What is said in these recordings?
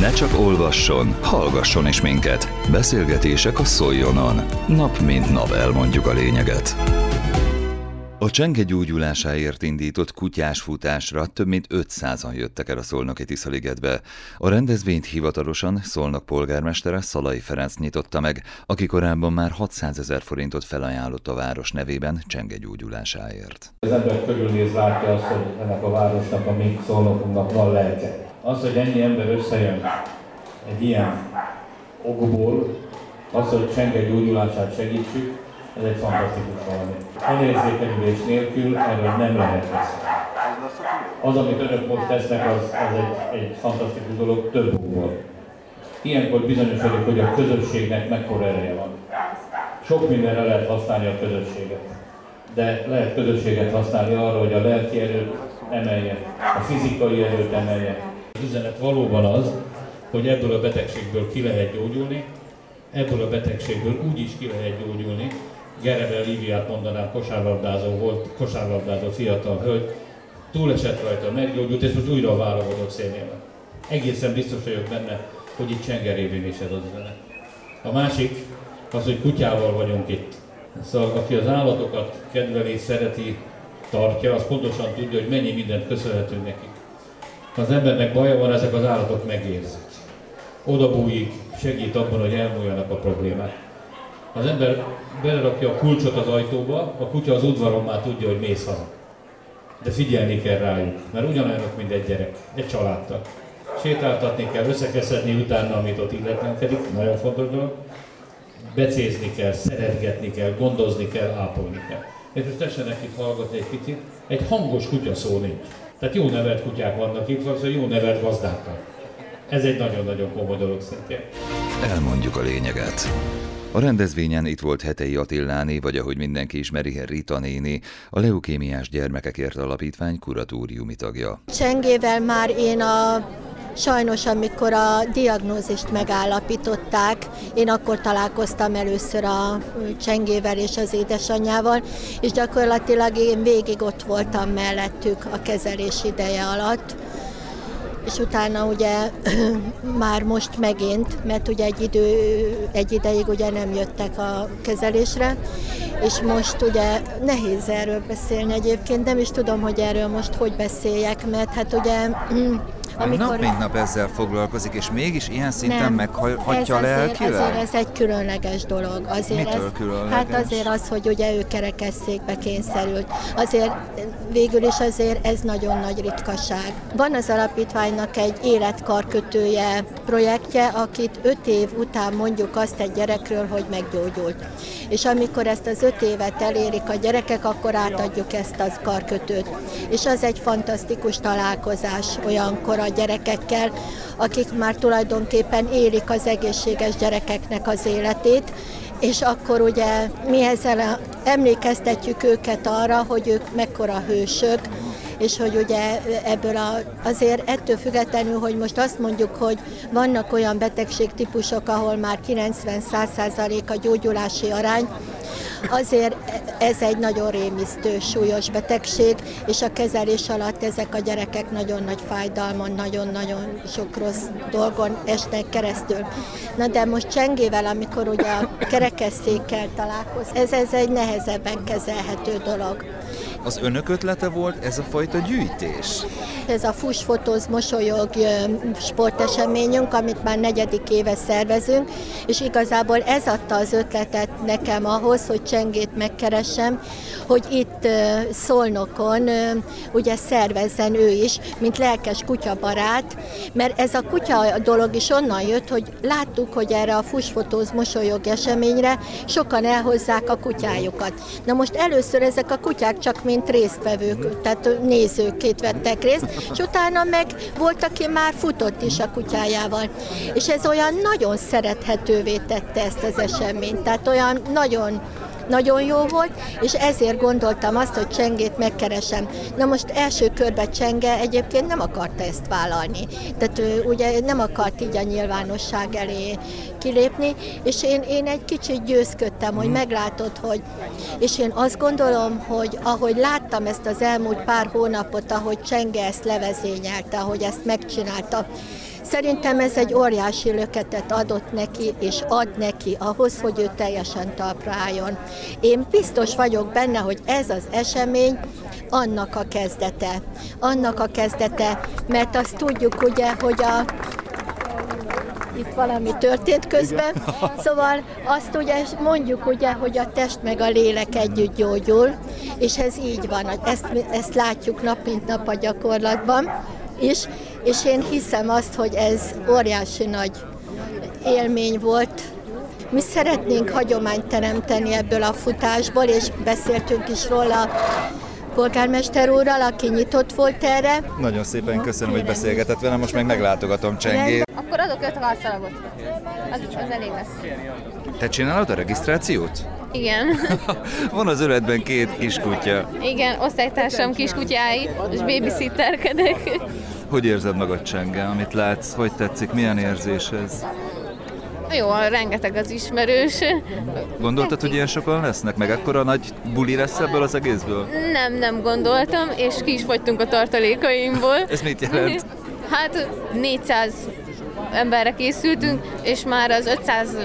Ne csak olvasson, hallgasson is minket. Beszélgetések a Szoljonon. Nap mint nap elmondjuk a lényeget. A csenge gyógyulásáért indított kutyás futásra több mint 500-an jöttek el a Szolnoki Tiszaligetbe. A rendezvényt hivatalosan Szolnok polgármestere Szalai Ferenc nyitotta meg, aki korábban már 600 ezer forintot felajánlott a város nevében csenge gyógyulásáért. Az ember körülnéz látja azt, hogy ennek a városnak, a mi Szolnokunknak van lelke. Az, hogy ennyi ember összejön egy ilyen okból, az, hogy csenge gyógyulását segítsük, ez egy fantasztikus valami. Elérzékenyülés nélkül erről nem lehet beszélni. Az, amit önök most tesznek, az, az egy, egy fantasztikus dolog több okból. Ilyenkor bizonyosodik, hogy a közösségnek mekkora ereje van. Sok mindenre lehet használni a közösséget. De lehet közösséget használni arra, hogy a lelki erőt emelje, a fizikai erőt emelje. Üzenet valóban az, hogy ebből a betegségből ki lehet gyógyulni, ebből a betegségből úgy is ki lehet gyógyulni, Gerebe Líviát mondanám, kosárlabdázó volt, kosárlabdázó fiatal hölgy, túlesett rajta, meggyógyult, és most újra a válogatott szénél. Egészen biztos vagyok benne, hogy itt Csenger is ez az üzenet. A másik az, hogy kutyával vagyunk itt. Szóval aki az állatokat kedveli, szereti, tartja, az pontosan tudja, hogy mennyi mindent köszönhetünk nekik. Ha az embernek baja van, ezek az állatok megérzik. Oda bújik, segít abban, hogy elmúljanak a problémák. Az ember belerakja a kulcsot az ajtóba, a kutya az udvaron már tudja, hogy mész haza. De figyelni kell rájuk, mert ugyanolyanok, mint egy gyerek, egy családtag. Sétáltatni kell, összekeszedni utána, amit ott illetlenkedik, nagyon fontos dolog. Becézni kell, szeretgetni kell, gondozni kell, ápolni kell. És most tessenek itt hallgatni egy picit, egy hangos kutya szó nincs. Tehát jó nevelt kutyák vannak itt, vagy jó nevelt gazdákkal. Ez egy nagyon-nagyon komoly dolog szintén. Elmondjuk a lényeget. A rendezvényen itt volt Hetei Attilláné, vagy ahogy mindenki ismeri, Rita néni, a leukémiás gyermekekért alapítvány kuratóriumi tagja. Csengével már én a Sajnos, amikor a diagnózist megállapították, én akkor találkoztam először a csengével és az édesanyjával, és gyakorlatilag én végig ott voltam mellettük a kezelés ideje alatt. És utána ugye már most megint, mert ugye egy, idő, egy ideig ugye nem jöttek a kezelésre, és most ugye nehéz erről beszélni egyébként, nem is tudom, hogy erről most hogy beszéljek, mert hát ugye amikor... Nap mint nap ezzel foglalkozik, és mégis ilyen szinten nem, ez lelkileg? Azért ez egy különleges dolog. Azért Mitől ez, különleges? Hát azért az, hogy ugye ő kerekesszékbe kényszerült. Azért végül is azért ez nagyon nagy ritkaság. Van az alapítványnak egy életkarkötője projektje, akit öt év után mondjuk azt egy gyerekről, hogy meggyógyult. És amikor ezt az öt évet elérik a gyerekek, akkor átadjuk ezt az karkötőt. És az egy fantasztikus találkozás olyankor a gyerekekkel, akik már tulajdonképpen élik az egészséges gyerekeknek az életét, és akkor ugye mi ezzel emlékeztetjük őket arra, hogy ők mekkora hősök, és hogy ugye ebből a, azért ettől függetlenül, hogy most azt mondjuk, hogy vannak olyan betegségtípusok, ahol már 90-100% a gyógyulási arány, azért ez egy nagyon rémisztő, súlyos betegség, és a kezelés alatt ezek a gyerekek nagyon nagy fájdalmon, nagyon-nagyon sok rossz dolgon esnek keresztül. Na de most csengével, amikor ugye a kerekesszékkel találkoz, ez, ez egy nehezebben kezelhető dolog. Az önök ötlete volt ez a fajta gyűjtés? Ez a Fuss Fotóz Mosolyog sporteseményünk, amit már negyedik éve szervezünk, és igazából ez adta az ötletet nekem ahhoz, hogy Csengét megkeresem, hogy itt Szolnokon ugye szervezzen ő is, mint lelkes kutyabarát, mert ez a kutya dolog is onnan jött, hogy láttuk, hogy erre a Fuss Fotóz Mosolyog eseményre sokan elhozzák a kutyájukat. Na most először ezek a kutyák csak mint résztvevők, tehát nézőként vettek részt, és utána meg volt, aki már futott is a kutyájával. És ez olyan nagyon szerethetővé tette ezt az eseményt, tehát olyan nagyon nagyon jó volt, és ezért gondoltam azt, hogy Csengét megkeresem. Na most első körbe Csenge egyébként nem akarta ezt vállalni. Tehát ő ugye nem akart így a nyilvánosság elé kilépni, és én, én egy kicsit győzködtem, hogy meglátod, hogy... És én azt gondolom, hogy ahogy láttam ezt az elmúlt pár hónapot, ahogy Csenge ezt levezényelte, ahogy ezt megcsinálta, Szerintem ez egy óriási löketet adott neki, és ad neki ahhoz, hogy ő teljesen talpra álljon. Én biztos vagyok benne, hogy ez az esemény annak a kezdete. Annak a kezdete, mert azt tudjuk ugye, hogy a itt valami történt közben. Szóval azt ugye mondjuk ugye, hogy a test meg a lélek együtt gyógyul, és ez így van, ezt, ezt látjuk nap mint nap a gyakorlatban is, és én hiszem azt, hogy ez óriási nagy élmény volt. Mi szeretnénk hagyományt teremteni ebből a futásból, és beszéltünk is róla polgármester úrral, aki nyitott volt erre. Nagyon szépen köszönöm, hogy beszélgetett velem, most meg meglátogatom Csengét. Akkor adok öt varszalagot. Az, az elég lesz. Te csinálod a regisztrációt? Igen. Van az öletben két kiskutya. Igen, osztálytársam kiskutyái, és babysitterkedek. Hogy érzed magad, Csenge, amit látsz? Hogy tetszik? Milyen érzés ez? Jó, rengeteg az ismerős. Gondoltad, hogy ilyen sokan lesznek? Meg akkora nagy buli lesz ebből az egészből? Nem, nem gondoltam, és ki is fogytunk a tartalékaimból. Ez mit jelent? Hát 400 emberre készültünk, és már az 500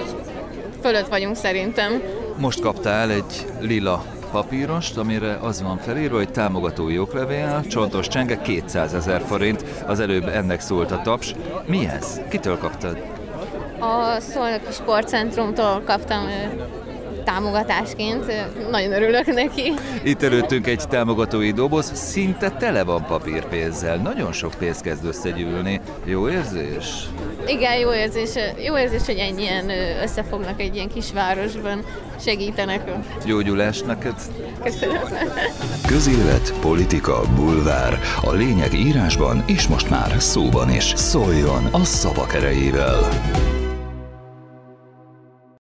fölött vagyunk szerintem. Most kaptál egy lila papírost, amire az van felírva, hogy támogatói oklevél, csontos csenge 200 ezer forint, az előbb ennek szólt a taps. Mi ez? Kitől kaptad? A Szolnoki Sportcentrumtól kaptam támogatásként. Nagyon örülök neki. Itt előttünk egy támogatói doboz, szinte tele van papírpénzzel. Nagyon sok pénz kezd összegyűlni. Jó érzés? Igen, jó érzés, jó érzés, hogy ennyien összefognak egy ilyen kisvárosban, segítenek. Gyógyulás neked! Köszönöm. Közélet, politika, bulvár. A lényeg írásban és most már szóban is. Szóljon a szavak erejével!